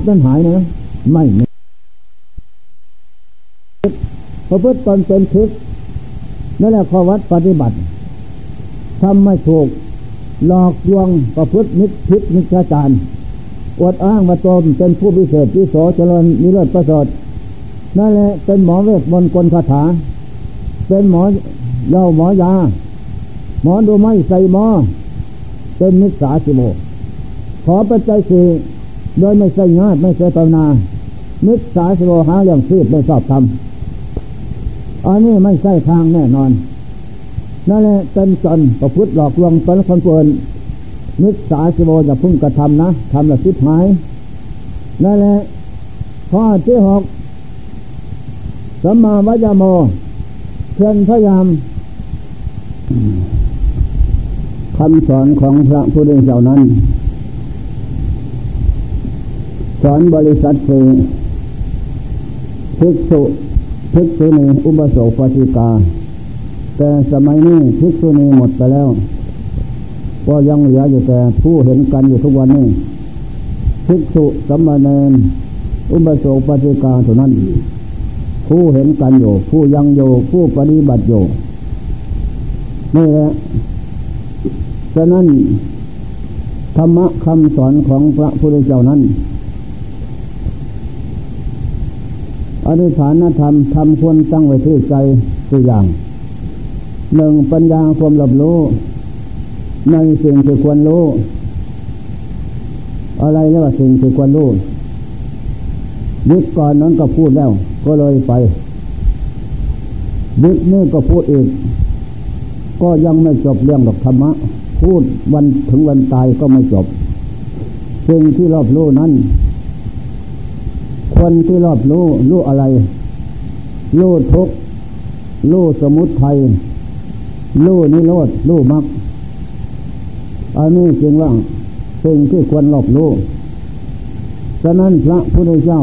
บนั้นหายนะไม่พระพุทธตนเป็นทิศนั่นแหละข้อวัดปฏิบัติทำไม่ถูก หลอกลวงประพฤติมิตรพิษมิจจารอวดอ้างว่าตนเป็นผู้พิเศษพิโสเจริญนิเลิศประเสริฐนั่นแหละเป็นหมอเวทมนต์กลคาถา เป็นหมอเล่าหมอยา หมอดูไม่ใส่หมอ เป็นมิจฉาสิโมขอปัจจัยสี่ โดยไม่ใส่งาไม่ใส่ภาวนามิจฉาสโมหาอย่างซีดไม่ชอบทำอันนี้ไม่ใช่ทางแน่นอน นั่นแหละเป็นจนประพฤติหลอกลวงตนคนเกินมิจฉาสโมอย่าพึ่งกระทำนะทำแล้วคิดหาย นั่นแหละข้อที่หกสัมมาวายโมเพียรพยายามคำสอนของพระพุทธเจ้านั้น สอนบริษัทคือภิกษุภิกษุณีอุบาสกปฏิกา แต่สมัยนี้ภิกษุณีหมดไปแล้ว ก็ยังเหลืออยู่แต่ผู้เห็นกันอยู่ทุกวันนี้ภิกษุสัมมาเนนอุบาสกปฏิกาเท่านั้น ผู้เห็นกันอยู่ ผู้ยังอยู่ผู้ปฏิบัติอยู่นี่แหละฉะนั้นธรรมะคำสอนของพระพุทธเจ้านั้น อธิฐานธรรมทำควรตั้งไว้ที่ใจตัวอย่างหนึ่งปัญญาความรับรู้ ในสิ่งที่ควรรู้ อะไรเรียกว่าสิ่งที่ควรรู้ยึดก่อนนั้นก็พูดแล้ว ก็เลยไปยึดนี่ก็พูดอีก ก็ยังไม่จบเรื่องดอกธรรมะ พูดวันถึงวันตายก็ไม่จบ สิ่งที่รอบรู้นั้น คนที่รอบรู้รู้อะไร รู้ทุกรู้สมุทัยรู้นิโรธรู้มรรคอันนี้จึงว่าสิ่งที่ควรรอบรู้ฉะนั้นพระพุทธเจ้า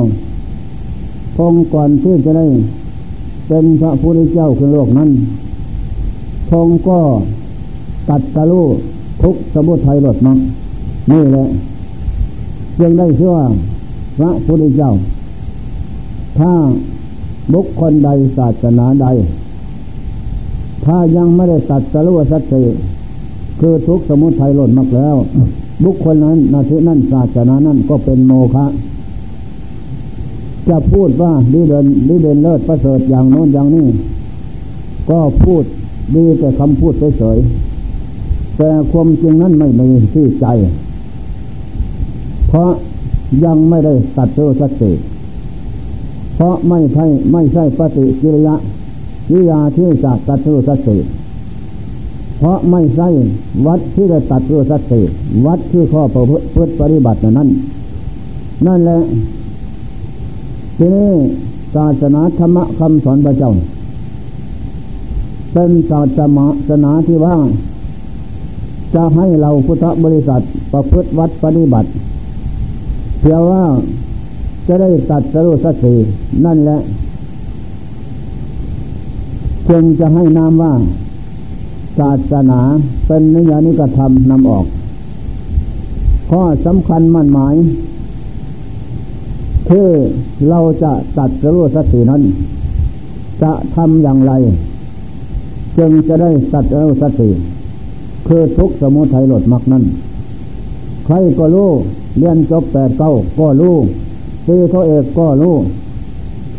พงก่อนที่จะได้ เป็นพระพุทธเจ้าคือโลกนั้นพงก็ตัดสรู้ทุกสมุทัยหลดมักนี่แหละจึงได้ชื่อว่าพระพุทธเจ้า ถ้าบุคคลใดศาสนาใด ถ้ายังไม่ได้ตัดสรู้สัจจคือทุกสมุทัยหล่นมากแล้ว บุคคลนั้นนาทีนั้นศาสนานั้นก็เป็นโมฆะจะพูดว่าดีเดินดีเดินเลิศประเสริฐอย่างโน้นอย่างนี้ ก็พูดดีแต่คำพูดเฉยๆแต่ความจริงนั้นไม่มีที่ใจ เพราะยังไม่ได้ตัดเจอสัจจะเพ ราะไม่ใช่ไม่ใช่ปฏิกิริยะวิยาที่จะตัดเจอสัจจะเพราะไม่ใช่วัดที่ได้ตัดเจอสัจจะวัดที่ข้อประพฤติปฏิบัตินั้น นั่นแหละทีนี้ศาสนาธรรมคำสอนพระเจ้า เป็นศาสนาที่ว่า จะให้เราพุทธบริษัทประพฤติวัดปฏิบัติเพียงว่า จะได้ตัดสรุสัสีนั่นแหละจึงจะให้นามว่า ศาสนาเป็นนิยานิกธรรมนำออก ข้อสำคัญมั่นหมาย คือเราจะตัดสรู้สัตสีนั้น จะทำอย่างไร จึงจะได้ตัดสรู้สัตสีคือทุกสมุทัยหลดมักนั้น ใครก็รู้เรียนจบแปดเก้าก็รู้ ตีโทเอกก็รู้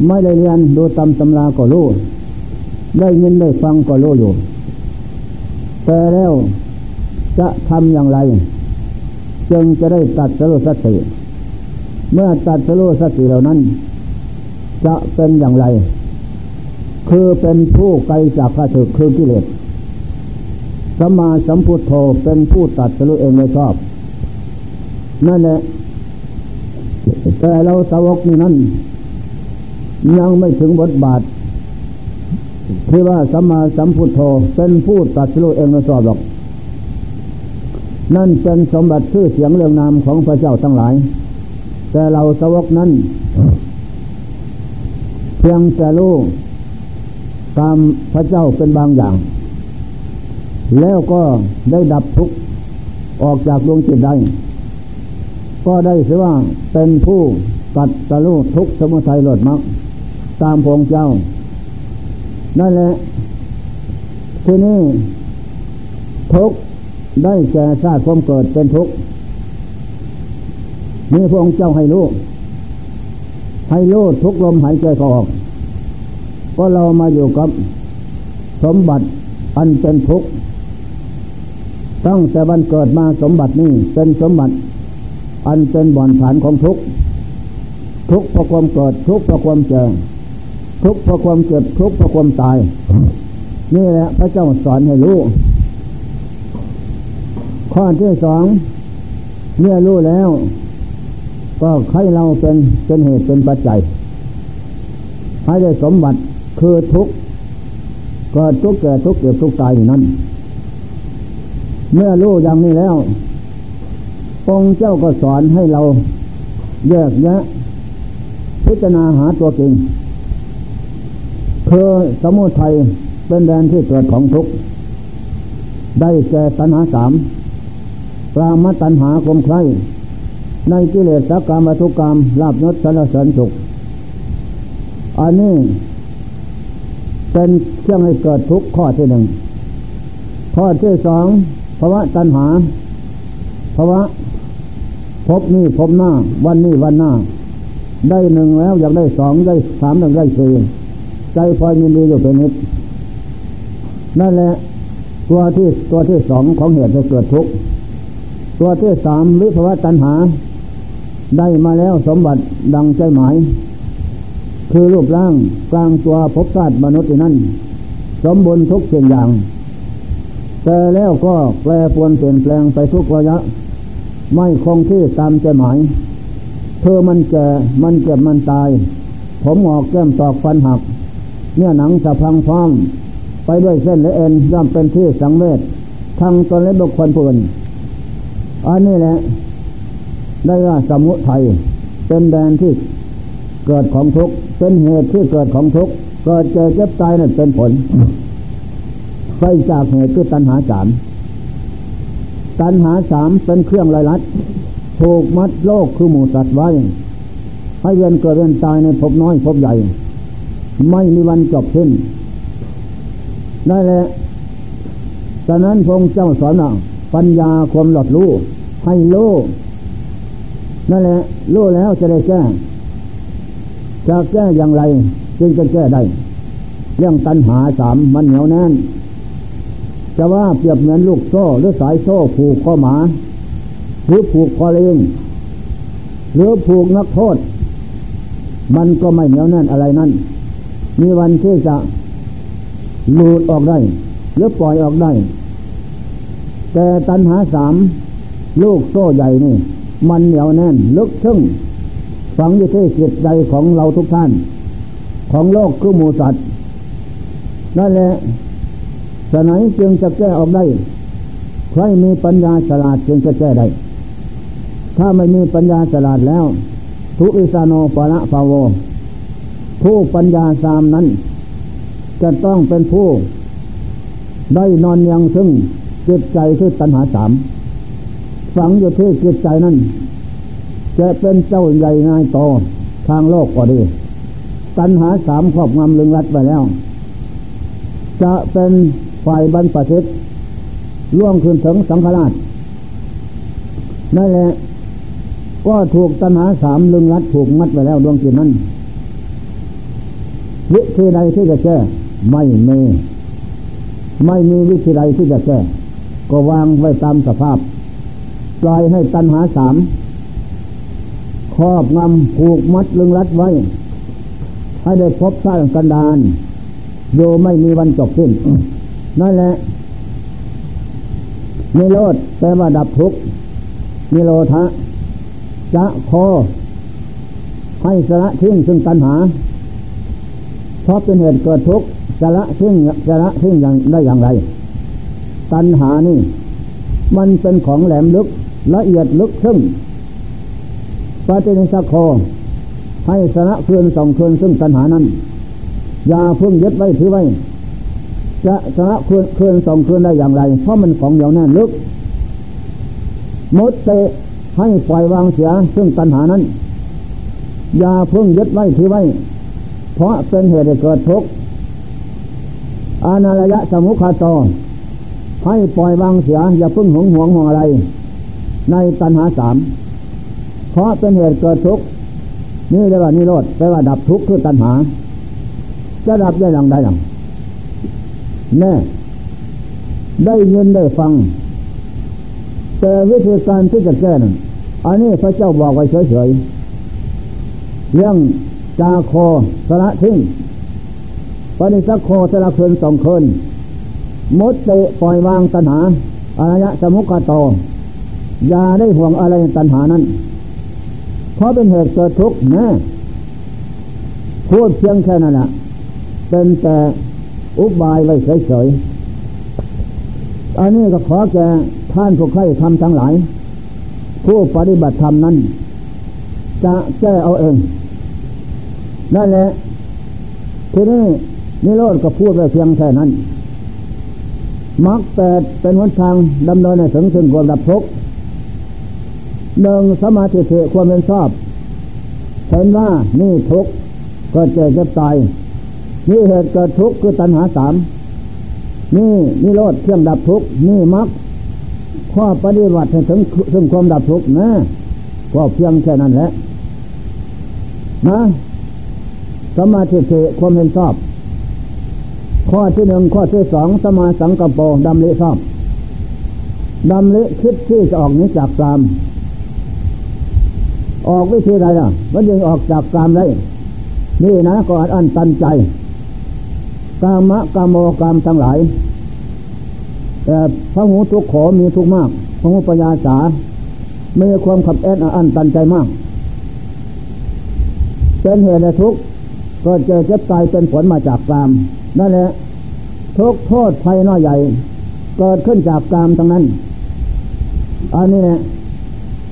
ไม่ได้เรียนดูตำตำราก็รู้ ได้ยินได้ฟังก็รู้อยู่ แต่แล้วจะทำอย่างไร จึงจะได้ตัดสรุสตติเมื่อตัดสรุสติเหล่านั้น จะเป็นอย่างไร คือเป็นผู้ไกลจากข้าศึกคือกิเลสสมาสัมพุทโธเป็นผู้ตัดสรุเองไม่ชอบ นั่นแหละ แต่เราสาวกนี่นั้นยังไม่ถึงบทบาท ที่ว่าสัมมาสัมพุทโธเป็นผู้ตัดสรุเองไม่ชอบหรอก นั่นเป็นสมบัติชื่อเสียงเรื่องนามของพระเจ้าทั้งหลาย แต่เราสวกนั้น เพียงแต่รู้ตามพระเจ้าเป็นบางอย่าง แล้วก็ได้ดับทุกข์ออกจากดวงจิตได้ ก็ได้สือว่าเป็นผู้กัดสรู้ทุกสมุทัยหลดมักตามพงเจ้า นั่นแหละ ที่นี่ทุกได้แก่ชาติความเกิดเป็นทุกมีพระองค์เจ้าให้รู้ ให้รู้ทุกลมหายใจเขาออก ก็เรามาอยู่กับสมบัติอันเป็นทุกตั้งแต่วันเกิดมาสมบัตินี้เป็นสมบัติ อันเป็นบ่อนฐานของทุกข์ทุกข์เพราะความเกิดทุกข์เพราะความเจอทุกข์เพราะความเจ็บทุกข์เพราะความตาย นี่แหละพระเจ้าสอนให้รู้ข้อที่สองเมื่อรู้แล้ว ก็ให้เราเป็นเป็นเหตุเป็นปัจจัยให้ได้สมบัติคือทุกข์กิดทุกข์แก่ทุกข์เก็บทุกข์ตายอยู่นั้น เมื่อรู้อย่างนี้แล้ว องค์เจ้าก็สอนให้เราแยกแยะพิจารณาหาตัวจริงคือสมุทัยเป็นแดนที่เกิดของทุกข์ได้แก่ตัณหาสามปรามตัณหาคมใครในกิเลสกรรมวัตุกรรมลาบยศสารเสริญสุข อันนี้เป็นเครื่องให้เกิดทุกข์ข้อที่หนึ่งข้อที่สองภาวะตัณหาภาวะ พบนี่พบหน้า วันนี้วันหน้า ได้หนึ่งแล้วอยากได้สองได้สามอยากได้สี่ใจพอยินดีอยู่เป็นนิดนั่นแหละตัวที่ตัวที่สองของเหตุให้เกิดทุกข์ตัวที่สามวิภาวะตัณหา ได้มาแล้วสมบัติดังใจหมาย คือรูปร่างกลางตัวภพชาติมนุษย์นั้นสมบูรณ์ทุกสิ่งอย่าง แต่แล้วก็แปรปรวนเปลี่ยนแปลงไปทุกระยะ ไม่คงที่ตามใจหมาย เธอมันแก่มันเจ็บมันตาย ผมออกแก้มตอกฟันหัก เนื้อหนังสะพังฟ้องไปด้วยเส้นและเอ็นย่อมเป็นที่สังเวชทั้งตนและบุคคลผู้อื่นอันนี้แหละ ได้ว่าสมุทัยเป็นแดนที่เกิดของทุกข์เป็นเหตุที่เกิดของทุกข์เกิดเจอเจ็บตายนั่นเป็นผลไปจากเหตุคือตัณหาสาม ตัณหาสามเป็นเครื่องลายลัดถูกมัดโลกคือหมูสัตว์ไว้ ให้เวียนเกิดเวียนตายในภพน้อยภพใหญ่ ไม่มีวันจบสิ้นได้แหละฉะนั้นพงเจ้าสอนปัญญาความหลอดรู้ให้โลนั่นแหละรู้แล้วจะได้แก้จะแก้อย่างไร จึงจะแก้ได้ เรื่องตัณหาสามมันเหนียวแน่น จะว่าเปรียบเหมือนลูกโซ่หรือสายโซ่ผูกข้อหมา หรือผูกคอเลงหรือผูกนักโทษ มันก็ไม่เหนียวแน่นอะไรนั่น มีวันที่จะหลุดออกได้ หรือปล่อยออกได้ แต่ตัณหาสามลูกโซ่ใหญ่นี่ มันเหนียวแน่น ลึกซึ้งฝังอยู่ที่จิตใจของเราทุกท่าน ของโลกคือหมูสัตว์นั่นแหละ สไหนจึงจะแก้ออกได้ ใครมีปัญญาฉลาดจึงจะแก้ได้ ถ้าไม่มีปัญญาฉลาดแล้ว ทุอิสานโนปะละภาโว ผู้ปัญญาสามนั้น จะต้องเป็นผู้ ได้นอนยังซึ่งจิตใจคือตัณหาสามฝังอยู่ที่จิตใจนั้น จะเป็นเจ้าใหญ่นายโตทางโลกก็ดี ตัณหาสามครอบงำลึงรัดไปแล้ว จะเป็น ฝ่ายบรรพชิตล่วงขึ้นถึงสังฆราชนั่นแหละก็ถูกตัณหาสามลึงรัดถูกมัดไปแล้วดวงจิตนั้นวิธีใดที่จะแก้ไม่มีไม่มีวิธีใดที่จะแก้ก็วางไว้ตามสภาพ ปล่อยให้ตัณหาสามครอบงำผูกมัดลึงรัดไว้ ให้ได้พบสร้างกันดานโยไม่มีวันจบสิ้น นั่นแหละนิโรธแปลว่าดับทุกข์นิโรธะจะพอให้สละทิ้งซึ่งตัณหาเพราะเป็นเหตุเกิดทุกข์สละทิ้งสละทิ้งอย่างได้อย่างไร ตัณหานี่ มันเป็นของแหลมลึกละเอียดลึกซึ่งปฏินิสักโคให้สละเคลื่อนส่องเคลื่อนซึ่งตัณหานั้น อย่าพึ่งยึดไว้ถือไว้ จะสละเคลื่อนคืนสองเคลื่อนได้อย่างไร เพราะมันของเหนียวแน่นลึกมุตเตให้ปล่อยวางเสียซึ่งตัณหานั้น อย่าเพิ่งยึดไว้ที่ไว้ เพราะเป็นเหตุให้เกิดทุกข์อานาระยะสมุขาโตให้ปล่อยวางเสีย อย่าเพิ่งหวงหวงห่วงอะไร ในตัณหาสามเพราะเป็นเหตุเกิดทุกข์นี่เรียกว่านิโรธแปลว่าดับทุกข์คือตัณหา จะดับได้หลังใดหลัง แน่ได้ยินได้ฟัง แต่วิธีการที่จะแก้นั้นอันนี้พระเจ้าบอกไว้เฉยๆเรื่องจาโคสละทิ้งปณิสักโคสละคืนสองคืนมุดเตะปล่อยวางตัณหาอารยะสมุขโตอย่าได้ห่วงอะไรตัณหานั้น เพราะเป็นเหตุเกิดทุกข์นะพูดเพียงแค่นั้นแหละเป็นแต่ อุบายไว้เฉยๆอันนี้ก็ขอแก่ท่านผู้ใครทำทั้งหลาย ผู้ปฏิบัติธรรมนั้น จะแก้เอาเองนั่นแหละทีนี้นิโรธก็พูดไปเพียงแค่นั้นมรรคแปดเป็นหนทางดำเนินในถึงถึงความดับทุกข์หนึ่งสมาธิเถความเป็นชอบ เห็นว่านี่ทุกข์ก็เจ็บเจ็บตาย นี่เหตุเกิดทุกข์คือตัณหาสามนี่นี่โลดเครื่องดับทุกข์นี่มรรคข้อปฏิบัติถึงถึงความดับทุกข์นะก็เพียงแค่นั้นแหละนะสมาธิเความเห็นชอบ ข้อที่หนึ่งข้อที่สองสมาสังกปรดำเละชอบดำละคิดที่จะออกนี้จากกามออกวิธีใดล่ะมันยังออกจากกามได้ นี่นะก็อันตันใจ กามะกามโมกามทั้งหลาย แต่พระหูทุกขอมีทุกมากพระหูปัญญาสามีความขับแอนอันตันใจมากเป็นเหตุในทุกก็เจอเจ็บตายเป็นผลมาจากกามนั่นแหละทุกโทษภัยน้อยใหญ่ เกิดขึ้นจากกามทั้งนั้น อันนี้เนี่ย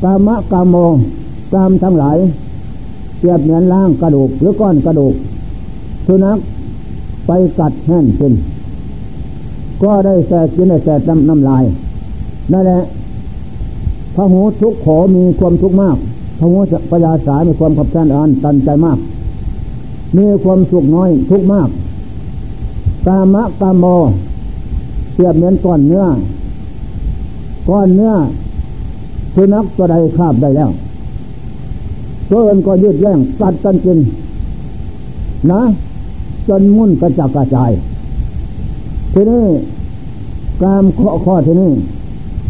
กามะกามโมกามทั้งหลายเปรียบเหมือนล่างกระดูกหรือก้อนกระดูกสุนัข ไปกัดแห้งกิน ก็ได้แสบกินได้แสบน้ำน้ำลายนั่นแหละพระหูทุกขอมีความทุกข์มากพระหูปัญญาสายมีความขับแค้นอ่านตันใจมาก มีความสุขน้อยทุกมากตามะตามโมเสียบเหมือนก้อนเนื้อ ก้อนเนื้อสุนัขตัวใดคาบได้แล้วตัวอื่นก็ยืดแย่งตัดกันกิน นะ จนมุ่นกระจักกระจาย ทีนี้กามข้อข้อที่นี้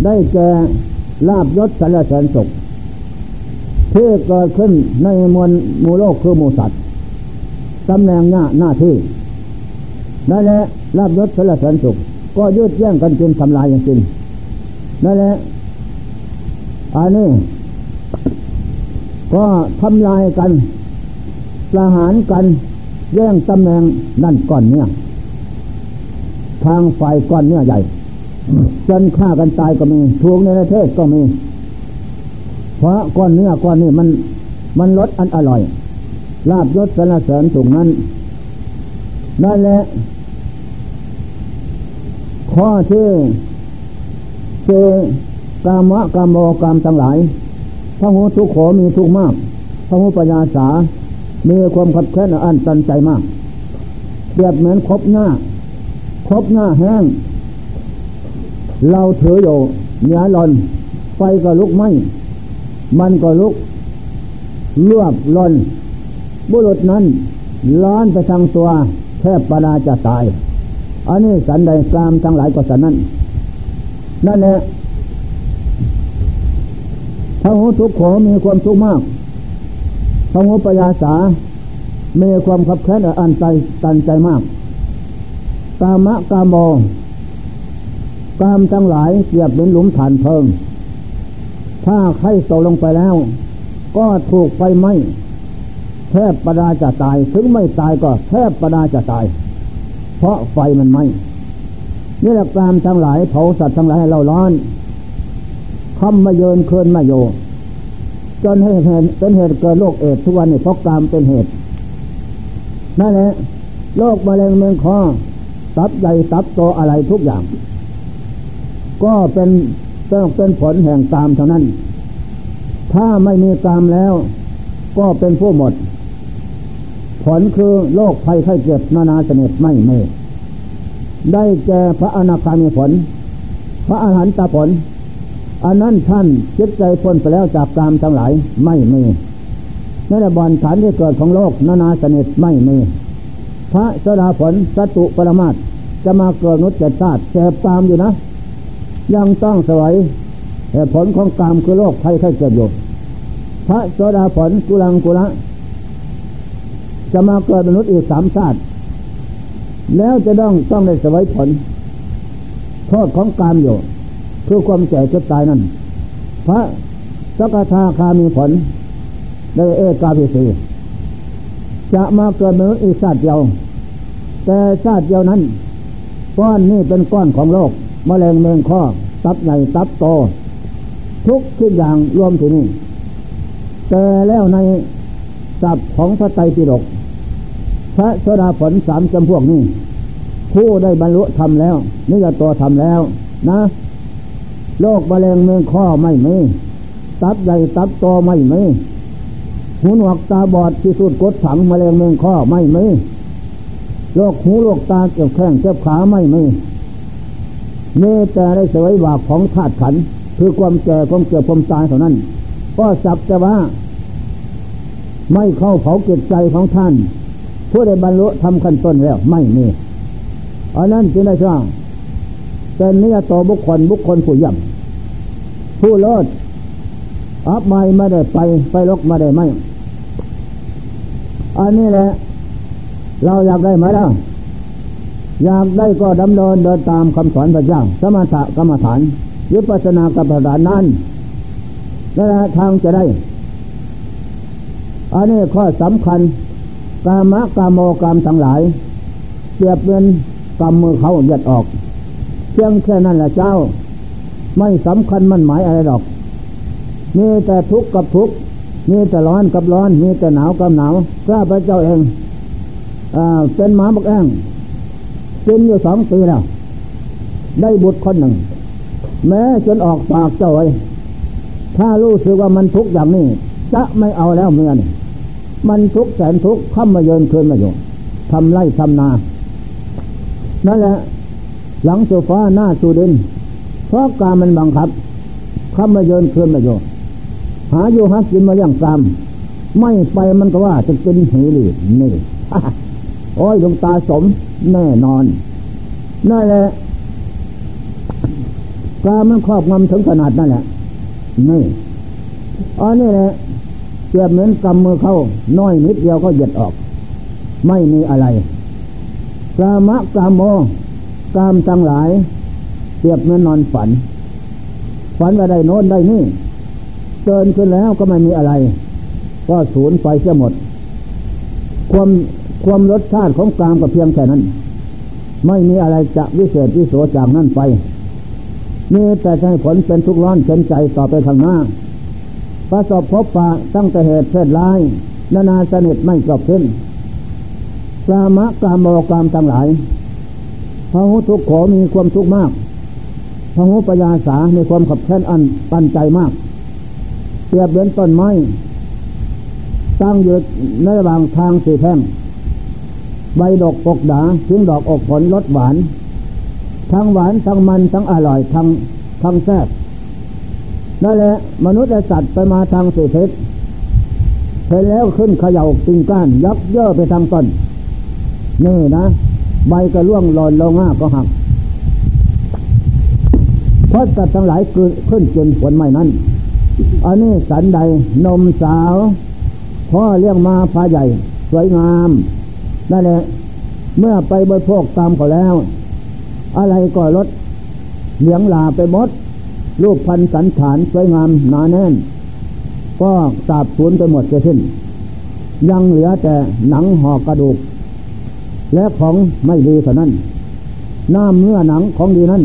ได้แก่ลาบยศสารเสริญสุขที่เกิดขึ้นในมวลมูโลกคือมูสัตว์ตำแหน่งหน้าหน้าที่นั่นแหละลาบยศสารเสริญสุข ก็ยืดแย่งกันกินทำลายอย่างจริงนั่นแหละอันนี้ก็ทำลายกันประหารกัน แย่งตำแหน่งนั่นก้อนเนื้อทางฝ่ายก้อนเนื้อใหญ่จนฆ่ากันตายก็มีถูกในประเทศก็มี เพราะก้อนเนื้อก้อนนี้มันมันลดอันอร่อย ลาบยศสรรเสริญสูงนั้นนั่นแหละ ข้อที่เจกามะกามโมกามทั้งหลายพระหูทุกขมีทุกมากพระหูปัญญาสา มีความขัดแค้นอันตันใจมากเปรียบเหมือนคบหน้าคบหน้าแห้ง เราถืออยู่เหนือลนไฟก็ลุกไหมมันก็ลุกลวบลนบุรุษนั้นร้อนไปทางตัวแทบปนาจะตาย อันนี้สันใดกามทั้งหลายก็สันนั้น นั่นแหละพระหูทุกขอมีความทุกข์มาก พระโมปยาสาเมความขับแค้นอันใจตันใจมาก กามะกามโมกามทั้งหลายเกียบเป็นหลุมฐานเพลิง ถ้าใครตกลงไปแล้ว ก็ถูกไฟไหม้แทบประดาจะตาย ถึงไม่ตายก็แทบประดาจะตาย เพราะไฟมันไหม้นี่แหละกามทั้งหลายเผาสัตว์ทั้งหลายให้เราร้อนคำมาเยินเคลื่อนมาโย จนให้เหตุเป็นเหตุเกิดโรคเอดทุกวันนี่เพราะกรรมเป็นเหตุนั่นแหละโรคมะเร็งเมืองคอตับใหญ่ตับโตอะไรทุกอย่าง ก็เป็นต้องเป็นผลแห่งกรรมเท่านั้น ถ้าไม่มีกรรมแล้ว ก็เป็นผู้หมด ผลคือโรคภัยไข้เจ็บนานาชนิดไม่เมได้แก่พระอนาคามีผล พระอาหารตาผล อันนั้นท่านจิตใจพ้นไปแล้วจากกรรมทั้งหลายไม่มีนั่นแหละบอนฐานที่เกิดของโลกนานาชนิดไม่มี พระสดาผลสตุปรมาตจะมาเกิดนุษย์เจตาติแสบตามอยู่นะ ยังต้องสวยแต่ผลของกรรมคือโลกภัยไข้เจ็บอยู่ พระโสดาผลกุลังกุละ จะมาเกิดมนุษย์อีกสามชาติ แล้วจะต้องต้องได้สวยผล โทษของกรรมอยู่ คือความแก่จะตายนั่นพระสกทาคามีผลได้เอกาพิสีจะมาเกิดมนุษย์อีกชาติเดียว แต่ชาติเดียวนั้น ก้อนนี้เป็นก้อนของโลกมแมลงเมืองข้อ ตับใหญ่ตับโต ทุกทุกอย่างรวมที่นี่ แต่แล้วในศัพท์ของพระไตรปิฎกพระโสดาผลสามจำพวกนี้ ผู้ได้บรรลุธรรมแล้วนี่จะตัวทำแล้วนะ โรคมะเร็งเมืองข้อไม่มีตับใหญ่ตับโตไม่มีหูหนวกตาบอดที่สุดกดถังมะเร็งเมืองข้อไม่มีโรคหูโรคตาเกี่ยวแข้งเจ็บขาไม่มีเมื่อแต่ได้สวยบากของธาตุขันคือความแก่ความเกิดความตายเท่านั้น ก็สับแต่ว่า ไม่เข้าเผาเกิดใจของท่าน ผู้ได้บรรลุทำขั้นต้นแล้วไม่มีอันนั้นจึงได้ช่าง เป็นเนื้อต่อบุคคลบุคคลผู้ย่ำผู้โลดอับไม่ไม่ได้ไปไปลกไม่ได้ไม่อันนี้แหละ เราอยากได้ไหมล่ะอยากได้ก็ดำเนินเดินตามคำสอนพระเจ้าสมถะกรรมฐานยุปัสนากรรมฐานนั้นนั่นแหละทางจะได้ อันนี้ข้อสำคัญกามะกามโมกามทั้งหลายเปรียบเป็นกำมือเขาเหยียดออก เพียงแค่นั้นแหละเจ้า ไม่สำคัญมันหมายอะไรหรอก มีแต่ทุกข์กับทุกข์มีแต่ร้อนกับร้อน มีแต่หนาวกับหนาวข้าพระเจ้าเองอ่าเป็นหมาบักแองกินอยู่สองปีแล้วได้บุตรคนหนึ่ง แม้จนออกปากเจ้าไว้ถ้ารู้สึกว่ามันทุกข์อย่างนี้ จะไม่เอาแล้วเมื่อนมันทุกข์แสนทุกข์ข้ามาเยินคืนมาอยู่ทำไร่ทำนา นั่นแหละ หลังโซฟ้าหน้าสูดิน เพราะกามันบังคับข้ามาเยินคืนมาอยู่หาอยู่หากินมาเลี้ยงตาม ไม่ไปมันก็ว่าจะกินหีหรือนี่โอ้ยดวงตาสมแน่นอนนั่นแหละกามันครอบงำถึงขนาดนั่นแหละนี่อันนี้แหละเทียบเหมือนกำมือเข้า น้อยนิดเดียวก็เหยียดออก ไม่มีอะไรกามะกามโม กามทั้งหลายเทียบเหมือนนอนฝัน ฝันว่าได้โน้นได้นี่เกินขึ้นแล้วก็ไม่มีอะไร ก็สูญไปเสียหมด ความความรสชาติของกามก็เพียงแค่นั้น ไม่มีอะไรจะวิเศษวิโสจากนั้นไปมีแต่ให้ผลเป็นทุกข์ร้อนเฉนใจต่อไปข้างหน้า ประสบพบปะตั้งแต่เหตุเพศร้ายนานาสนิทไม่จบสิ้นกามะกามโมกามทั้งหลาย พระหุทุกขอมีความทุกข์มากพระหุปยาสามีความขับแค้นอันปันใจมาก เปรียบเหมือนต้นไม้ตั้งอยู่ในระหว่างทางสี่แท่งใบดอกปกดาถึงดอกอกผลรสหวาน ทั้งหวานทั้งมันทั้งอร่อยทั้งทั้งแซ่บนั่นแหละมนุษย์และสัตว์ไปมาทางสี่ทิศเห็นแล้วขึ้นเขย่าติงก้าน ยักเย่อไปทางต้นนี่นะ ใบก็ร่วงหล่นลงง่าก็หักเพราะสัตว์ทั้งหลายขึ้นจนผลไม้นั้น อันนี้สันใดนมสาวพ่อเลี้ยงมาพาใหญ่ สวยงามนั่นแหละเมื่อไปบริโภคตามเขาแล้ว อะไรก็ลดเหลียงลาไปหมด รูปพันสันฐานสวยงามหนาแน่น ก็สาบสูญไปหมดจะสิ้น ยังเหลือแต่หนังห่อกระดูก และของไม่ดีเท่านั้นน้ำเนื้อหนังของดีนั้น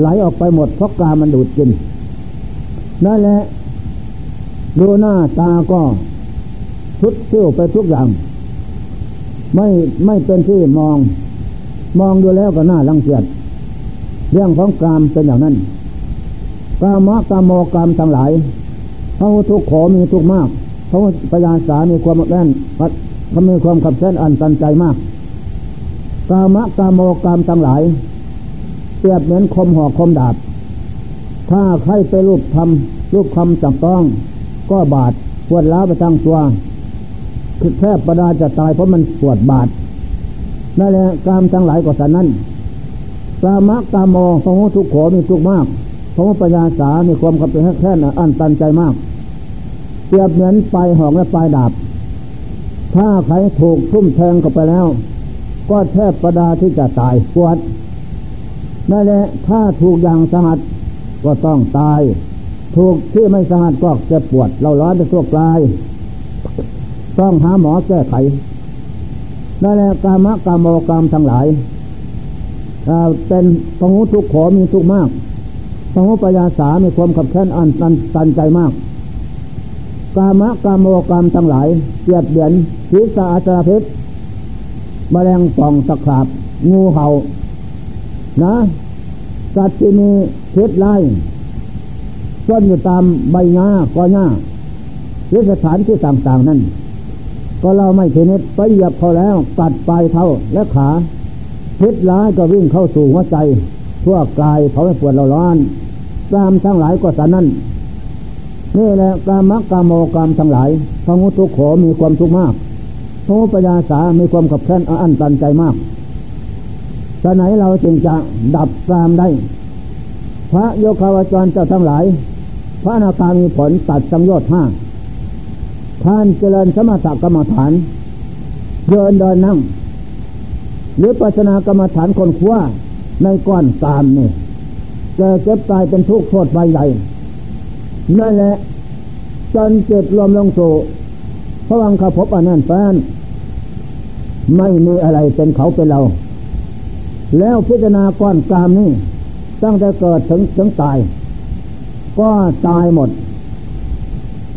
ไหลออกไปหมดเพราะกามันดูดกินนั่นแหละดูหน้าตาก็ชุดเที่ยวไปทุกอย่าง ไม่ไม่เป็นที่มอง มองดูแล้วก็น่ารังเกียจเรื่องของกรรมเป็นอย่างนั้นกามะกามโมกรรมทั้งหลายพระทุกขอมีทุกมากพระปัญญาสามีความแน่นเขามีความขับเส้นอันตันใจมาก กามะกามโมกามทั้งหลายเปรียบเหมือนคมหอกคมดาบ ถ้าใครไปรูปทำรูปคำจับต้อง ก็บาดปวดล้าไปทั้งตัวคือแทบประดาจะตายเพราะมันปวดบาดนั่นแหละกามทั้งหลายก็สันนั้นกามะกามโมพระทุกขมีทุกมากพระปัญญาสามีความขับเป็นแค่นอันตันใจมาก เปรียบเหมือนปลายหอกและปลายดาบ ถ้าใครถูกทุ่มแทงเข้าไปแล้ว ก็แทบประดาที่จะตายปวดนั่นแหละถ้าถูกอย่างสหัสก็ต้องตาย ถูกที่ไม่สหัสก็จะปวด เราร้อนจะทั่วกลาย ต้องหาหมอแก้ไขนั่นแหละกามะกามโมกามทั้งหลายเป็นพหูทุกขอมีทุกมากพหูปัญญาสามีความขับแค้นอันตันใจมากกามะกามโมกามทั้งหลายเกียดเบียนศีรษะอาจารพิ ษแมลงป่องตะขาบงูเห่า นะสัตว์ที่มีพิษไล่ซ่อนอยู่ตามใบหญ้าก้อนหญ้าหรือสถานที่ต่างๆ นั้นก็เราไม่เทนิดไปเหยียบเขาแล้วตัดปลายเท้าและขาพิษร้ายก็วิ่งเข้าสู่หัวใจ ทั่วกายเขาให้ปวดเราร้อนตามทั้งหลายก็สานั้นนี่แหละกามกามโมกามทั้งหลายพระมุทุกขมีความทุกข์มาก พระปัญาสามีความขับแค้นอันตันใจมากสไหนเราจึงจะดับกามได้ พระโยคาวจรเจ้าทั้งหลาย พระนาคามีผลตัดสังโยชน์ห้าท่านเจริญสมถกรรมฐานเดินเดินนั่ง หรือปัจนากรรมฐานคนคว้าในก้อนตามนี่จะเจ็บตายเป็นทุกข์โทษไปใหญ่นั่นแหละจนเจ็ดรวมลงสู่พระวังขพบอันนั้นแฟน ไม่มีอะไรเป็นเขาเป็นเรา แล้วพิจารณาก้อนกามนี่ตั้งแต่เกิดถึงถึงตาย ก็ตายหมด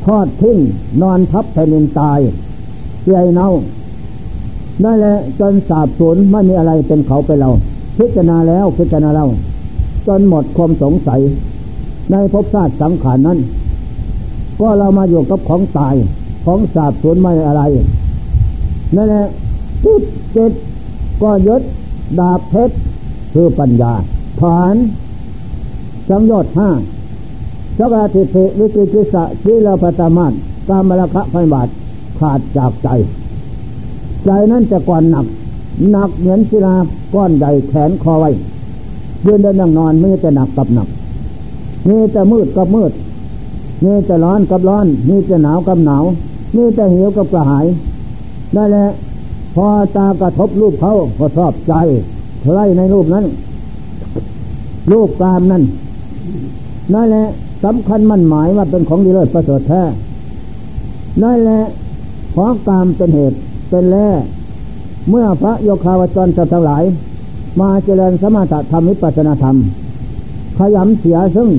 ทอดทิ้งนอนทับแผ่นดินตายเสียเน่านั่นแหละจนสาบสูญไม่มีอะไรเป็นเขาเป็นเรา พิจารณาแล้วพิจารณาเราจนหมดความสงสัย ในภพชาติสังขารนั้น ก็เรามาอยู่กับของตายของสาบสูญไม่อะไรนั่นแหละ จิตจิตก็ยึดดาบเพชรคือปัญญา ฐานสังยชน์ห้าสักาทิเิวิจิกิสะชีลปตามาตกามลคะพันบาทขาดจากใจ ใจนั้นจะก่อนหนัก หนักเหมือนศิลาก้อนใหญ่แขนคอไว้ยืนเดินนั่งนอนไม่จะหนักกับหนักมีแต่มืดกับมืดมีแต่ร้อนกับร้อนมีแต่หนาวกับหนาวมีแต่หิวกับกระหายได้แหละ พอตากระทบรูปเขาก็ชอบใจไล่ในรูปนั้น รูปกามนั้นนั่นแหละสำคัญมั่นหมายว่าเป็นของดีเลิศประเสริฐแท้นั่นแหละเพราะกามเป็นเหตุเป็นแร่เมื่อพระโยคาวจรจะทั้งหลาย มาเจริญสมถะธรรมวิปัสนาธรรม ขยำเสียซึ่ง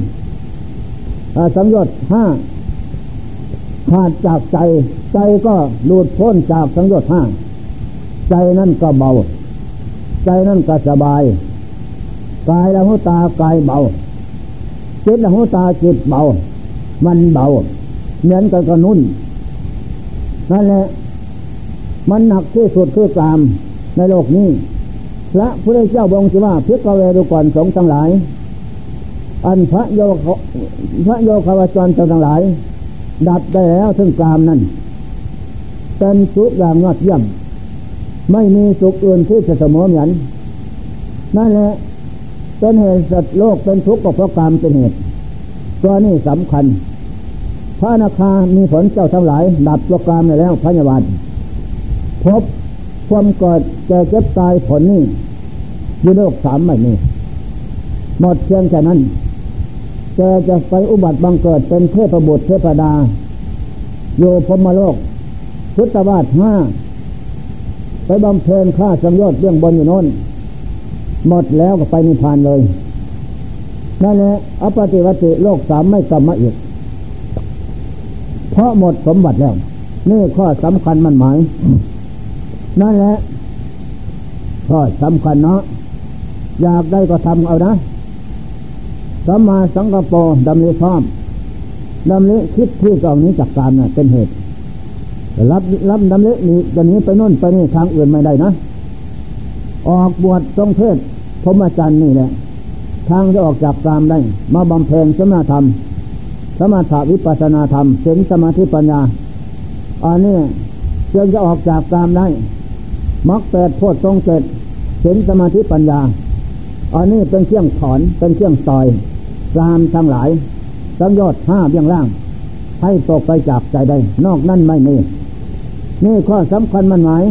สังยชน์ห้าขาดจากใจ ใจก็หลุดพ้นจากสังยชน์ห้า ใจนั่นก็เบา ใจนั่นก็สบาย กายละหูตากายเบาจิตละหูตาจิตเบา มันเบา เหมือนกันกนุ่นนั่นแหละมันหนักที่สุดคือกามในโลกนี้พระพุทธเจ้าบองสิว่าพิกเวดูก่อนสงทั้งหลาย อันพระโยพระโยคาวจรทั้งหลาย ดับได้แล้วถึงกามนั้นเป็นสุขอย่างยอดเยี่ยม ไม่มีสุขอื่นที่จะเสมอเหมือนนั่นแหละเป็นเหตุสัตว์โลกเป็นทุกข์ก็เพราะกามเป็นเหตุตัวนี้สำคัญพระนาคามีผลเจ้าทั้งหลาย ดับตัวกรามแล้วพระยาบาลพบความเกิดแก่เจ็บตายผลนี้อยู่โลกสามไม่มีหมดเพียงแค่นั้นแกจะไปอุบัติบังเกิดเป็นเทพบุตรเทพดาโยพมโลกพุทธบาทห้า ไปบำเพ็ญฆ่าสังยชน์เรื่องบนอยู่โน้นหมดแล้วก็ไปนิพพานเลยนั่นแหละอปฏิวัติโลกสามไม่กลับมาอีก เพราะหมดสมบัติแล้ว นี่ข้อสำคัญมันหมาย นั่นแหละข้อสำคัญเนาะอยากได้ก็ทำเอานะสัมมาสังกปรดำริชอบดำเละคิดที่ตรงนี้จากการน่ะเป็นเหตุ รับรับดำเละนี้จะนี้ไปนู่นไปนี่ทางอื่นไม่ได้นะ ออกบวชทรงเทศพรมจันทร์นี่แหละทางจะออกจากกามได้ มาบำเพ็ญสมาธรรม สมาธิวิปัสนาธรรมเส้นสมาธิปัญญาอันนี้จึงจะออกจากกามได้มักแปดโพดทรงเจ็ดเส้นสมาธิปัญญาอันนี้เป็นเครื่องถอนเป็นเครื่องต่อยกามทั้งหลายสังยอดห้าเบี้ยงล่าง ให้ตกไปจากใจได้ นอกนั้นไม่มี นี่ข้อสำคัญมันหมาย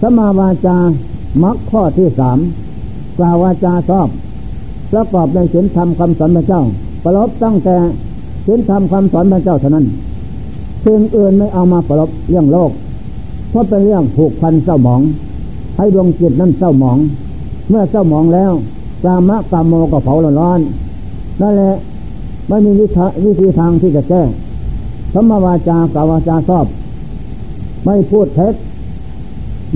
สมาวาจามักข้อที่สามกล่าววาจาชอบประกอบในศีลธรรมคำสอนพระเจ้า ประลบตั้งแต่ศีลธรรมคำสอนพระเจ้าเท่านั้นสิ่งอื่นไม่เอามาประลบเรื่องโลก เพราะเป็นเรื่องผูกพันเศร้าหมอง ให้ดวงจิตนั้นเศร้าหมอง เมื่อเศร้าหมองแล้วกามะกามโมก็เผาร้อนนั่นแหละไม่มีวิธีทางที่จะแก้ธรรมวาจากาวาจาชอบ ไม่พูดเท็จ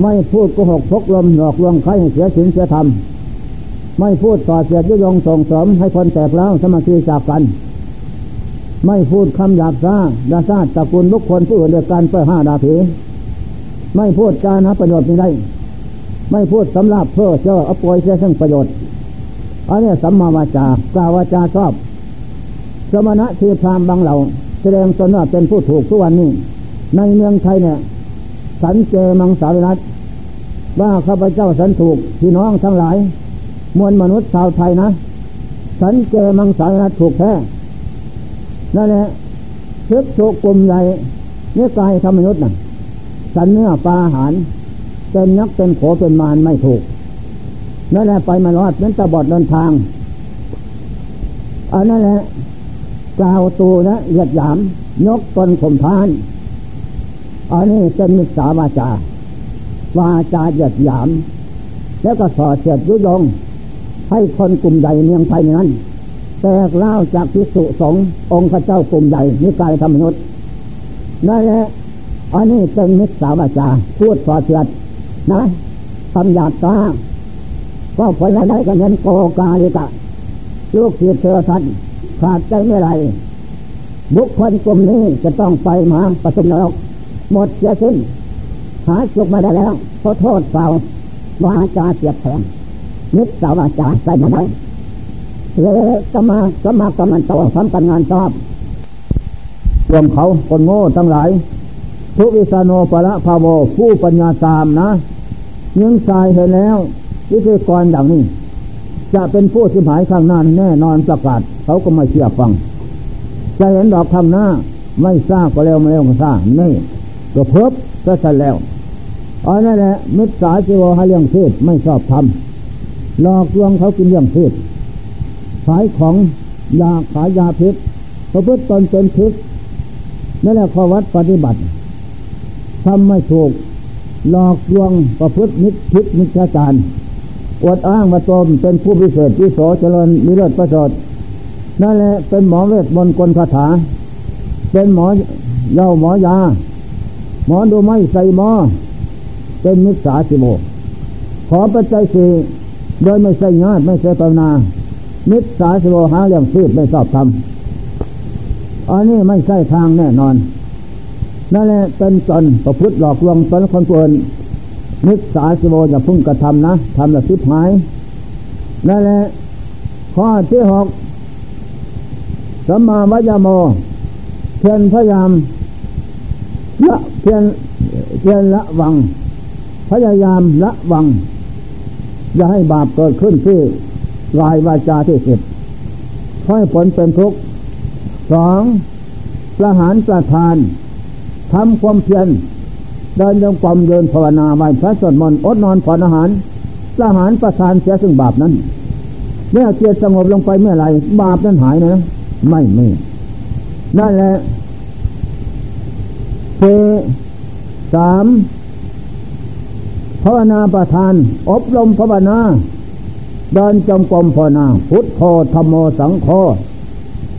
ไม่พูดโกหกพกลมหลอกลวงใครให้เสียสินเสียธรรม ไม่พูดต่อเสียดยุยงส่งเสริมให้คนแตกแล้วสมาธิจากกัน ไม่พูดคำหยาบซาดาซาตะกุลบุคคลผู้อื่นเดียวกันเพื่อห้าดาผีไม่พูดการหาประโยชน์ไม่ได้ ไม่พูดสำหรับเพื่อเจ้าอปวยเสียซึ่งประโยชน์อันนี้สัมมาวาจากล่าววาจาชอบ สมณะทีพรามบางเหล่า แสดงตนว่าเป็นผู้ถูกทุกวันนี้ ในเมืองไทยเนี่ย สันเจมังสาวิรัตว่าข้าพเจ้าสันถูกพี่น้องทั้งหลาย มวลมนุษย์ชาวไทยนะ สันเจมังสาวิรัตถูกแท้นั่นแหละทึกถูกกลุ่มใหญ่เนื้อกายธรรมยุทธ์น่ะ สันเนื้อปลาอาหารเป็นนักเป็นโขเป็นมารไม่ถูกนั่นแหละไปมารอดนั้นตะบอดเดินทางอันนั่นแหละกล่าวตูนะเหยียดหยาม ยกตนข่มทาน อันนี้เป็นมิจฉาวาจาวาจาเหยียดหยาม แล้วก็สอเสียดยุยง ให้คนกลุ่มใหญ่เมืองไทยนั้น แตกเล่าจากพิสุสงองค์พระเจ้ากลุ่มใหญ่นิกายธรรมยุทธ์นั่นแหละอันนี้เป็นมิจฉาวาจา พูดสอเสียดนะทำหยาดตาก็ผลอะไรกันนั้นโกกาลิกะลูกเสียเธอสันขาดใจไม่ไร บุคคลกลุ่มนี้จะต้องไปมาประสมนรก หมดเสียสิ้นหาจุกมาได้แล้วเพราโทษเปล่าวาจาเสียบแทงนิดสาวาจาใส่มาได้เลยสมาสมากรรมันโตทำการงานชอบรวมเขาคนโง่ทั้งหลาย ทุวิสาโนปะละภาโวผู้ปัญญาตามนะยังสายเห็นแล้ววิธีกรอย่างนี้ จะเป็นผู้สิหายข้างหน้าแน่นอนประกาศ เขาก็ไม่เชื่อฟัง จะเห็นดอกคำหน้า ไม่ทราบก็แล้วไม่แล้วก็ทราบนี่ ก็เพิบก็สันแล้วอันนั่นแหละมิตรสาจีวห้เรื่องเทศไม่ชอบทำหลอกลวงเขากินเรื่องเทศขายของยาขายยาพิษพระพุทธตนเป็นพิษนั่นแหละข้อวัดปฏิบัติทำไม่ถูกหลอกลวงประพฤติมิตรพิษมิจฉาจารอวดอ้างมาตนเป็นผู้พิเศษที่โสเจริญมิเลิศประเสริฐนั่นแหละเป็นหมอเวทมนต์กลคาถา เป็นหมอเย้าหมอยา หมอดูไม่ใส่หมอเป็นมิจฉาสิโมขอปัจจัยสี่โดยไม่ใส่งาดไม่ใส่ปนา มิจฉาสิโมหาเรื่องพืชไม่ชอบทำอันนี้ไม่ใช่ทางแน่นอนนั่นแหละเป็นตนประพฤติหลอกลวงตนคนเปินนิสาสิโวอย่าพุ่งกระทำนะทำแล้วสิบหายนั่นแหละข้อที่หกสัมมาวายโมเพียรพยายามละ เพียรเพียรละวัง พยายามละวัง อย่าให้บาปเกิดขึ้นที่ลายวาจาที่สิบค่อยผลเป็นทุกข์สองประหารประทานทำความเพียรเดินยงความเดินภาวนาไหว้พระสวดมนต์อดนอนผ่อนอาหารสหารประทานเสียซึ่งบาปนั้นเมื่อเกียรสงบลงไปเมื่อไรบาปนั้นหายนะ ไม่ไม่นั่นแหละ เ่สามภาวนาประทาน อบรมภาวนาเดินจงกรมภาวนา พุทโธธรรมโมสังโฆ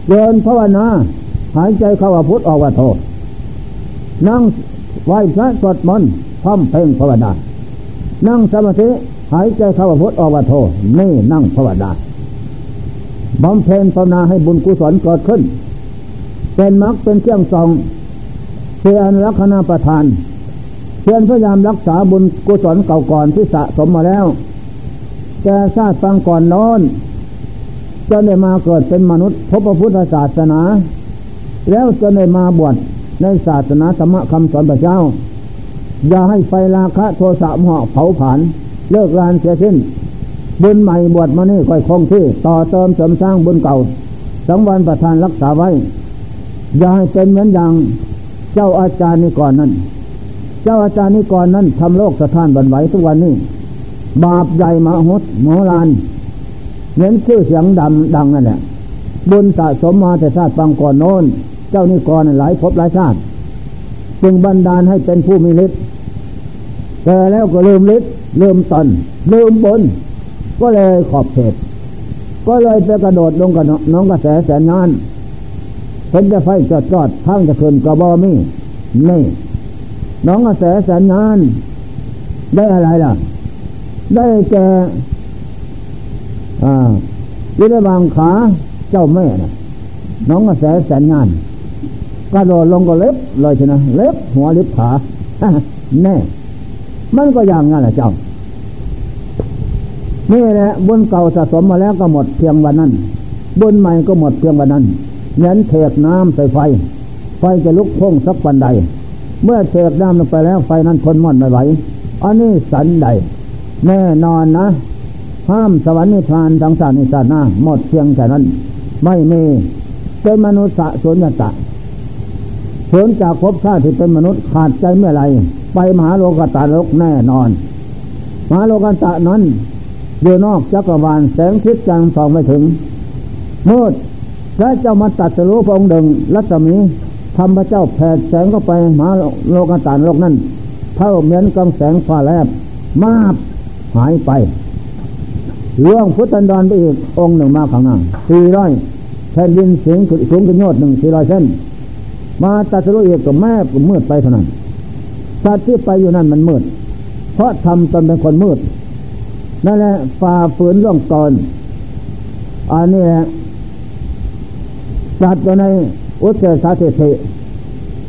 เดินภาวนา หายใจเข้าว่าพุทออกว่าโธนั่งไหว้พระสวดมนต์พร้อมเพลงภาวนา นั่งสมาธิหายใจเข้าพุทธออกวโทนี่นั่งภาวนาบำเพ็ญภาวนาให้บุญกุศลเกิดขึ้น เป็นมรรคเป็นเครื่องส่อง เพื่อนรักนาประทานเพื่อนพยายามรักษาบุญกุศลเก่าก่อนที่สะสมมาแล้วแกชาติฟังก่อนนอนจนได้มาเกิดเป็นมนุษย์พบพระพุทธศาสนา แล้วจนได้มาบวชในศาสนาธรรมคำสอนพระเจ้า อย่าให้ไฟราคะโทสะมหะเผาผลาญเลิกรานเสียสิ้น บุญใหม่บวชมานี่ค่อยคงที่ต่อเติมเสริมสร้างบุญเก่า สังวันประทานรักษาไว้ อย่าให้เป็นเหมือนอย่าง เจ้าอาจารย์นี่ก่อนนั้น เจ้าอาจารย์นี่ก่อนนั้นทำโลกสถานบันไหวทุกวันนี้บาปใหญ่มหดหมโหฬารเน้นชื่อเสียงดำดังนั่นแหละบุญสะสมมาแต่ชาติฟังก่อนโน้น เจ้านี่ก่อนหลายภพหลายชาติ จึงบันดาลให้เป็นผู้มีฤทธิ์แต่แล้วก็ลืมฤทธิ์ลืมตนลืมบน ก็เลยขอบเขตก็เลยไปกระโดดลงกับน้องกระแสแสนงาน เป็นจะไฟจอดจอดทั้งจะคืนกระบอมีนี่น้องกระแสแสนงานได้อะไรล่ะ ได้แก่อ่าที่ได้วางขาเจ้าแม่นะน้องกระแสแสนงานกระโดดลงก็เล็บเลยชนะเล็บหัวเล็บขาแน่มันก็อย่างนั้นแหละเจ้านี่แหละบุญเก่าสะสมมาแล้วก็หมดเพียงวันนั้นบุญใหม่ก็หมดเพียงวันนั้น เน้นเทกน้ำใส่ไฟ ไฟจะลุกพุ่งสักวันใด เมื่อเทกน้ำลงไปแล้วไฟนั้นทนมอดไม่ไหวอันนี้สันใด แน่นอนนะ ห้ามสวรรค์นิพพานสังสารนิสานาหมดเพียงแค่นั้น ไม่มีเป็นมนุษย์สุญญตะผลจากภพชาติที่เป็นมนุษย์ขาดใจเมื่อไรไปมหาโลกตาโลกแน่นอน มหาโลกตะนั้นอยู่นอกจักรวาลแสงทิศจังส่องไม่ถึงมืด พระเจ้ามาตัดสรู้พระองค์หนึ่งรัศมีทำพระเจ้าแผดแสงเข้าไปมาโลกตานโลกนั้นเท่าเหมือนกำแสงฟ้าแลบมาบหายไปเรื่องพุทธันดรไปอีกองค์หนึ่งมาข้างหน้าสี่ร้อยแผ่นดินเสียงสูงขึ้นยอดหนึ่งสี่ร้อยเส้น มาตัดสรู้อีกก็แม่ก็มืดไปเท่านั้นสัตว์ที่ไปอยู่นั่นมันมืด เพราะทำตนเป็นคนมืด นั่นแหละฝ่าฝืนล่วงตนอันนี้แหละ สัตว์อยู่ในอุตเสสาเทเท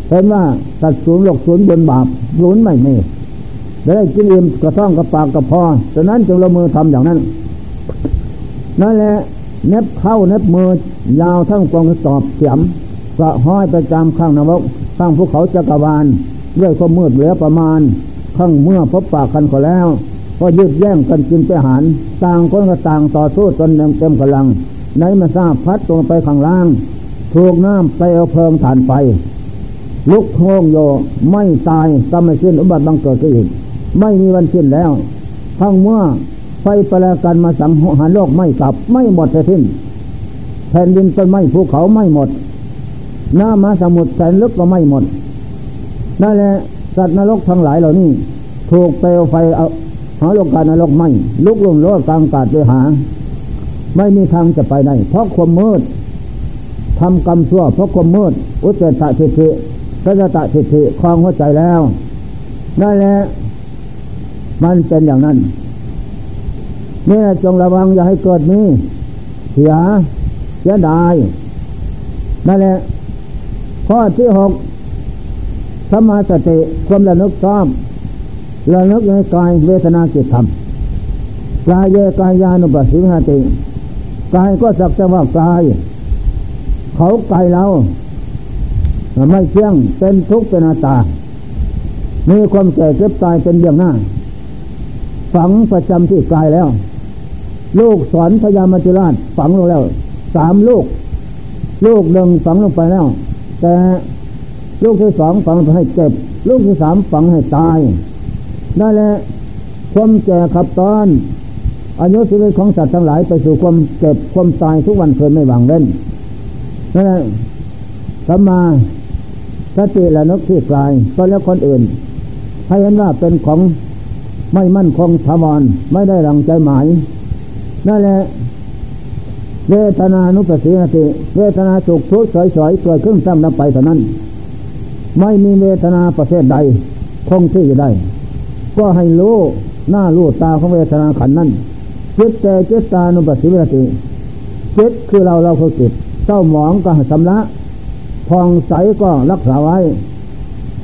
เห็นว่าสัตว์สูงหลกสูงบนบาปสูนไม่มีได้กินอิ่มกระท่องกระปากกระพอฉะนั้นจงละมือทำอย่างนั้น นั่นแหละเน็บเข้าเน็บมือยาวทั้งกองกระสอบเสียมกระห้อยประจำข้างนรกข้างภูเขาจักรวาลด้วยความมืดเหลือประมาณ ข้างเมื่อพบปากกันก็แล้ว ก็ยืดแย่งกันกินไปหาร ต่างคนก็ต่างต่อสู้จนเต็มกำลัง ไหนมาทราบพัดตรงไปข้างล่าง ถูกน้ำไปเอาเพลิงฐานไฟลุกโงโยไม่ตายก็ไม่สิ้นอุบัติบังเกิดขึ้นอีก ไม่มีวันสิ้นแล้วทั้งเมื่อไฟประลกันมาสังหารโลกไม่กลับไม่หมดสิ้น แผ่นดินต้นไม้ภูเขาไม่หมดน้ำมาสมุทรแสนลึกก็ไม่หมดนั่นแหละสัตว์นรกทั้งหลายเหล่านี้ถูกเปลวไฟเอาหาโลกการนรกไม่ลุกลุ่มโลกกลางกาดไปหา ไม่มีทางจะไปได้เพราะความมืด ทำกรรมชั่วเพราะความมืด อุตตะทิฏฐิสัจตะทิฏฐิคลองหัวใจแล้วนั่นแหละมันเป็นอย่างนั้นนี่จงระวังอย่าให้เกิดนี้เสียเสียดายนั่นแหละข้อที่หกสมาสติความระลึกชอบระลึกในกายเวทนาจิตธรรมกายเยกายานุปัสสิวิติกายก็สักแต่ว่ากาย เขากายเราไม่เที่ยงเป็นทุกข์เป็นอาตามีความแก่เจ็บตายเป็นเรื่องหน้า ฝังประจำที่กายแล้ว ลูกสอนพญามัจจุราชฝังลงแล้วสามลูก ลูกหนึ่งฝังลงไปแล้ว แต่ลูกที่สองฝังให้เจ็บ ลูกที่สามฝังให้ตายนั่นแหละความแก่ขับตอนอายุชีวิตของสัตว์ทั้งหลายไปสู่ความเจ็บความตายทุกวันเคยไม่หวังเล่น นั่นแหละสัมมาสติและนกที่กลายก็แล้วคนอื่นให้เห็นว่าเป็นของไม่มั่นคงถาวรไม่ได้รังใจหมายนั่นแหละเวทนานุปสินติเวทนาสุขทุกข์สอยๆเกิดขึ้นซ้ำลงไปเท่านั้น ไม่มีเวทนาประเภทใดคงที่อยู่ได้ ก็ให้รู้หน้ารู้ตาของเวทนาขันนั้นจิตแต่จิตตานุปัสสิวิติจิตคือเราเราคือจิต เศร้าหมองก็สำละพองใสก็รักษาไว้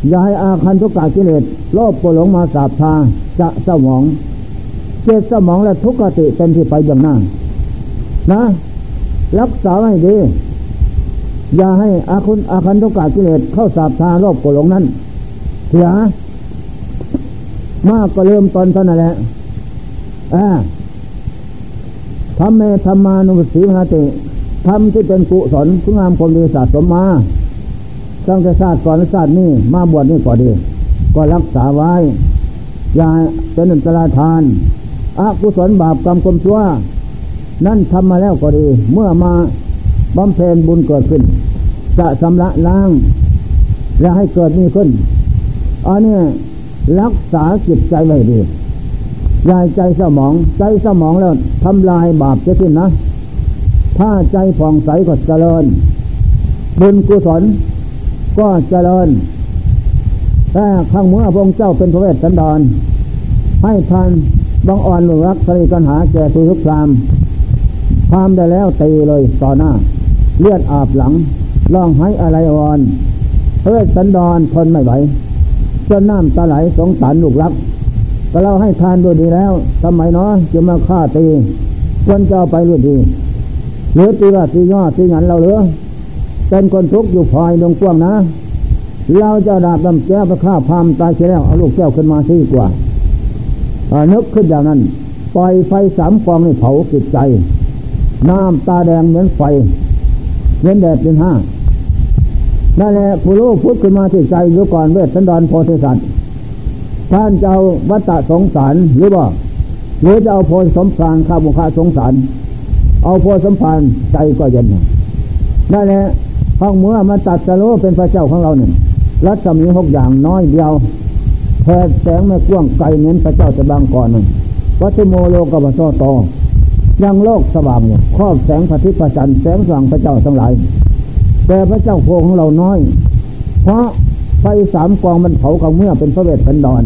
อย่าให้อาคันทุกกากิเลสโลภโกหลงมาสาบทาจะเสมองเจตสมองและทุกขติเป็นที่ไปอย่างหน้านะ รักษาไว้ดี อย่าให้อาคุณอาคันทุกกากิเลสเข้าสาบทาโลภโกหลงนั้นเสียมากก็เริ่มตอนเท่านั้นแหละอ่าทำเมธรรมานุสสีมหาติ ทำที่เป็นกุศลคุณงามความดีสะสมมาตั้งแต่ศาสตร์ก่อนศาสตร์นี่มาบวชนี่ก็ดี ก็รักษาไว้อย่าเป็นอันตรธานอากุศลบาปกรรมความชั่ว นั่นทำมาแล้วก็ดี เมื่อมาบำเพ็ญบุญเกิดขึ้น จะสำระล้าง และให้เกิดนี้ขึ้นอันนี้รักษาจิตใจไว้ดียายใจสมอง ใจสมองแล้วทำลายบาปจะสิ้นนะ ถ้าใจผ่องใสก็เจริญ บุญกุศลก็เจริญแต่ข้างเมื่อพระองค์เจ้าเป็นพระเวสสันดร ให้ทานบังอ่อนหลงรักสรีกันหาแก่สุทุกรามพามได้แล้วตีเลยต่อหน้า เลือดอาบหลังร้องให้อะไรวอนพระเวสสันดรทนไม่ไหวจนน้ำตาไหลสงสารลูกรักก็เราให้ทานด้วยดีแล้วทำไมเนาะจะมาฆ่าตีควรจะเอาไปด้วยดี หรือตีว่าตีย่อตีหยันเราเหรือเป็นคนทุกข์อยู่พายดวงกว้างนะ เราจะดาบดำแก้วไปฆ่าพามตายเสียแล้วเอาลูกแก้วขึ้นมาซีกว่านึกขึ้นอย่างนั้น ปล่อยไฟสามฟองในเผาจิตใจ น้ำตาแดงเหมือนไฟเหมือนแดดเป็นห้านั่นแหละผู้รู้พุทธขึ้นมาที่ใจอยู่ก่อนเวทสันดรโพธิสัตว์ท่านจะเอาวัตตะสงสารหรือว่หรือจะเอาโพสมพานข้าบุคคาสงสาร เอาโพสมพานใจก็เย็นนั่นแหละห้องเมื่อมาตัดสโลเป็นพระเจ้าของเราเนี่ยรัศมีหกอย่างน้อยเดียวแผดแสงไม่กว้างไกลเน้นพระเจ้าจะบางก่อนหนึ่งวัตโมโลกบัสโตยังโลกสว่างเนี่ยครอบแสงพระทิพจันทร์แสงสว่างพระเจ้าทั้งหลาย แต่พระเจ้าโพของเราน้อย เพราะไฟสามกองมันเผาของเมื่อเป็นพระเวทสันดร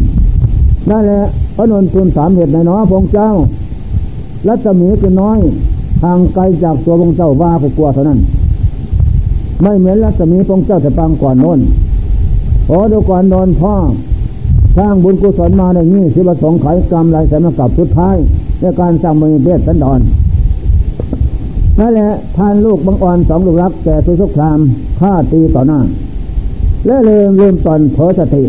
นั่นแหละพระนนทุนสามเหตุในน้อพงเจ้ารัศมีคือน้อย ทางไกลจากตัวพงเจ้าว่าไปกลัวเท่านั้น ไม่เหมือนรัศมีพงเจ้าแต่ปางก่อนน้นโอ้ดูก่อนนอนพ่อสร้างบุญกุศลมาในนี้สิบสองไขกรรมลายสมกับสุดท้ายในการสร้างมือเบสสันดอนนั่นแหละทานลูกบังอ่อนสองลูกรักแก่สุสุครามฆ่าตีต่อหน้า และลืมลืมตอนเผลอสติ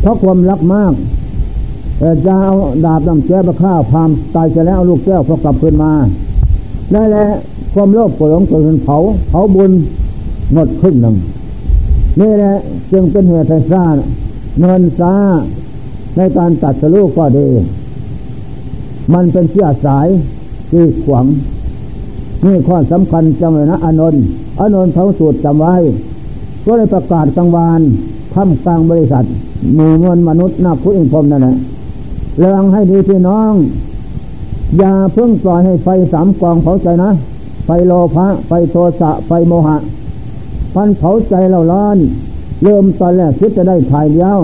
เพราะความรักมากจะเอาดาบนำแก้วฆ่าพามตายจะแล้วลูกแก้วพอกลับคืนมา ได้แหละความโลภโกรธจนเผาเผาบุญหมดครึ่งหนึ่งนี่แหละจึงเป็นเหตุให้ซ่าเงินซาในการตัดสลูกก็ดี มันเป็นเชื่อสายที่ขวางนี่ข้อสำคัญจังเลยนะอนนท์อนนท์เขาสูตรจำไว้ ก็เลยประกาศกลางวานทำกลางบริษัทหมู่มวลมนุษย์นับผู้อิงพรมนั่นแหละเรื่องให้ดีพี่น้อง อย่าเพิ่งปล่อยให้ไฟสามกองเผาใจนะ ไฟโลภะไฟโทสะไฟโมหะพันเผาใจเราร้อน เริ่มตอนแรกคิดจะได้ถ่ายเดียว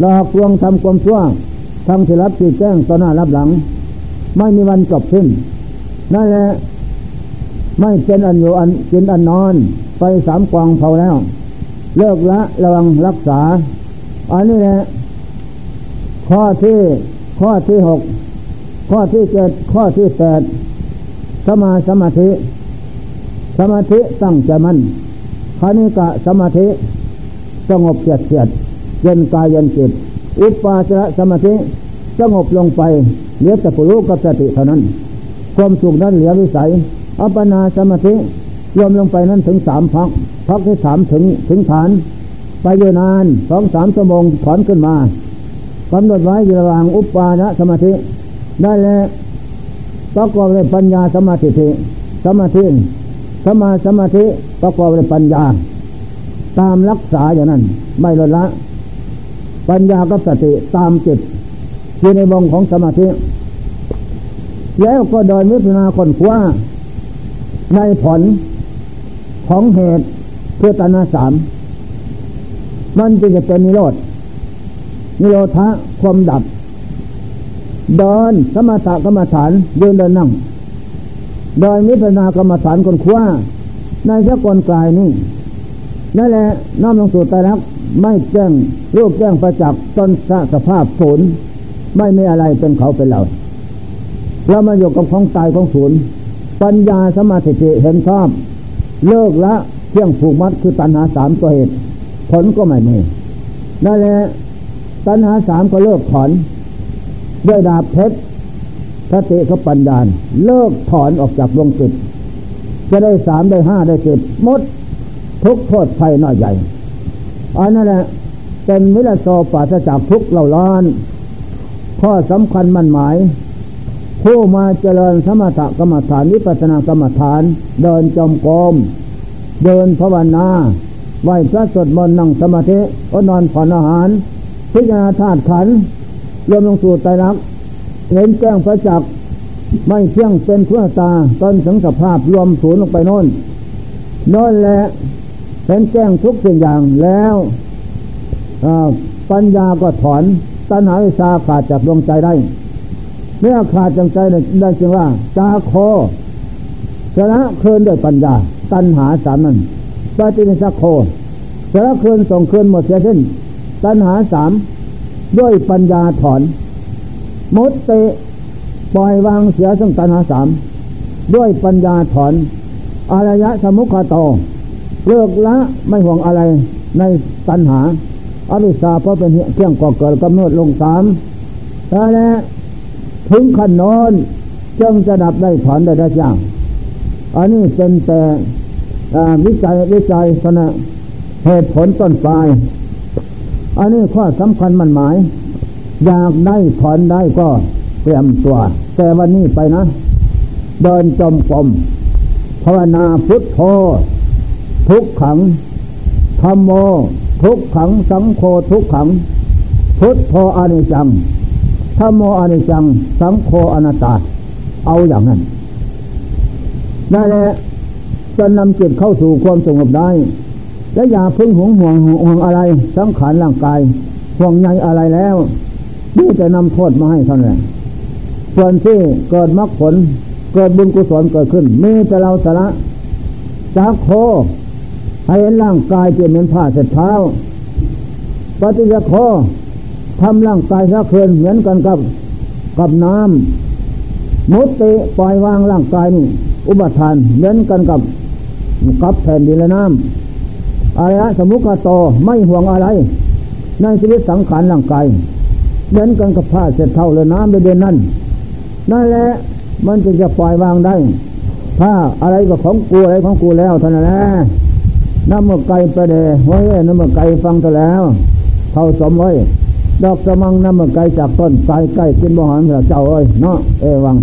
หลอกลวงทำความชั่วทำสิรับสิแจ้งต่อหน้ารับหลัง ไม่มีวันจบสิ้นนั่นแหละไม่เป็นอันอยู่อันกินอันนอน ไปสามกองเผาแล้ว เลิกละระวังรักษา อันนี้แหละข้อที่ข้อที่หก ข้อที่เจ็ดข้อที่แปดสมาสมาธิ สมาธิตั้งใจมั่นคณิกะสมาธิ สงบเฉียดเฉียดเย็นกายเย็นจิตอุปาสะสมาธิ สงบลงไปเหลือแต่ผู้รู้กับสติเท่านั้น ความสุขนั้นเหลือวิสัย อัปปนาสมาธิรวมลงไปนั้นถึงสามพักพักที่สามถึงถึงฐาน ไปอยู่นานสองสามชั่วโมงถอนขึ้นมากำหนดไว้อยู่ระหว่างอุปาณสมาธิ ได้แล้วประกอบด้วยปัญญาสมาธิสมาธิสมาสมาธิประกอบด้วยปัญญา ตามรักษาอย่างนั้น ไม่ลดละ ปัญญากับสติตามจิตอยู่ในวงของสมาธิ แล้วก็โดยมิตนาคนขว้าในผลของเหตุเพื่อตนาสามมันจึงจะเป็นนิโรธนิโรธะความดับ เดินสมถกรรมฐานยืนเดินนั่งโดยมิพนากรรมฐานคนคว้าในสกลกายนี่นั่นแหละน้อมลงสู่ใจรักไม่แจ้งรูปแจ้งประจักษ์ตนสภาพศูนย์ไม่มีอะไรเป็นเขาเป็นเราเรามาอยู่กับของตายของศูนย์ปัญญาสมาธิเห็นชอบ เลิกละเที่ยงผูกมัดคือตัณหาสามตัวเหตุ ผลก็ไม่มีนั่นแหละตัณหาสามก็เลิกถอน ด้วยดาบเพชรสติเขาปัญญาเลิกถอนออกจากดวงจิตจะได้สามได้ห้าได้สิบมดทุกโทษภัยน้อยใหญ่ อันนั่นแหละเป็นวิลโซปราศจากทุกเหล่าล้าน ข้อสำคัญมั่นหมาย ผู้มาเจริญสมถกรรมฐานวิปัสสนากรรมฐาน เดินจมกรมเดินภาวนาไหวพระสวดมนต์นั่งสมาธิอนอนผ่อนอาหาร พิจารณาธาตุขันธ รวมลงสู่ไตรลักเห็นแจ้งพระจักไม่เที่ยงเป็นเพื่อตาต้นถึงสภาพรวมศูนย์ลงไปโน่นโน่นแหละเห็นแจ้งทุกสิ่งอย่างแล้วปัญญาก็ถอนตัณหาวิชาขาดจากดวงใจได้เมื่อขาดจากใจได้จึงว่าจาโคชนะคืนด้วยปัญญา ตัณหาสามนั้นปฏิเนสโคชนะคืนส่งคืนหมดเสียสิ้นตัณหาสาม ด้วยปัญญาถอนมุตเตปล่อยวางเสียซึ่งตัณหาสามด้วยปัญญาถอนอารยะสมุขโตเลิกละไม่ห่วงอะไรในตัณหาอวิชชาเพราะเป็นเที่ยงก่อเกิดกำเนิดลงสามแล้วถึงขั้นนอนจึงจะดับได้ถอนได้ได้ย่างอันนี้เป็นแต่วิจัยวิจัยสนะเหตุผลต้นปลาย อันนี้ข้อสำคัญมันหมาย อยากได้ถอนได้ก็เตรียมตัว แต่วันนี้ไปนะ เดินจมกรมภาวนาพุทโธทุกขังธรรมโม ทุกขังสังโฆทุกขัง พุทโธอนิจังธรรมโมอนิจัง สังโฆอนัตตา เอาอย่างนั้นนั่นแหละจะนำจิตเข้าสู่ความสงบได้ และอย่าพึ่งหวงห่วงห่วงอะไรสังขารร่างกายห่วงใยอะไรแล้วนี่จะนำโทษมาให้เท่านั้นส่วนที่เกิดมรรคผลเกิดบุญกุศลเกิดขึ้นมีแต่เราสละจากโคให้เห็นร่างกายเปลี่ยนเป็นผ้าเสร็จเท้าปฏิจโคทำร่างกายสะเคืนเหมือนกันกับกับน้ำมุติปล่อยวางร่างกายนี่อุบัติทานเหมือนกันกับกับแผ่นดินและน้ำ อารยะสมุขโตไม่ห่วงอะไร ในชีวิตสังขารร่างกายเหมือนกันกับผ้าเสร็จเท่าเลยน้ำในเดือนนั้นนั่นแหละมันจึงจะปล่อยวางได้ ถ้าอะไรก็ของกูอะไรของกูแล้วท่านั้นแหละน้ำมันไก่ประเดไว้ยน้ำมันไก่ฟังเท่แล้วเท่าสมไว้ดอกสมังน้ำมันไก่จากต้นไก่ใกล้กินบ่หอนเจ้าเอ้ยเนาะเอวัง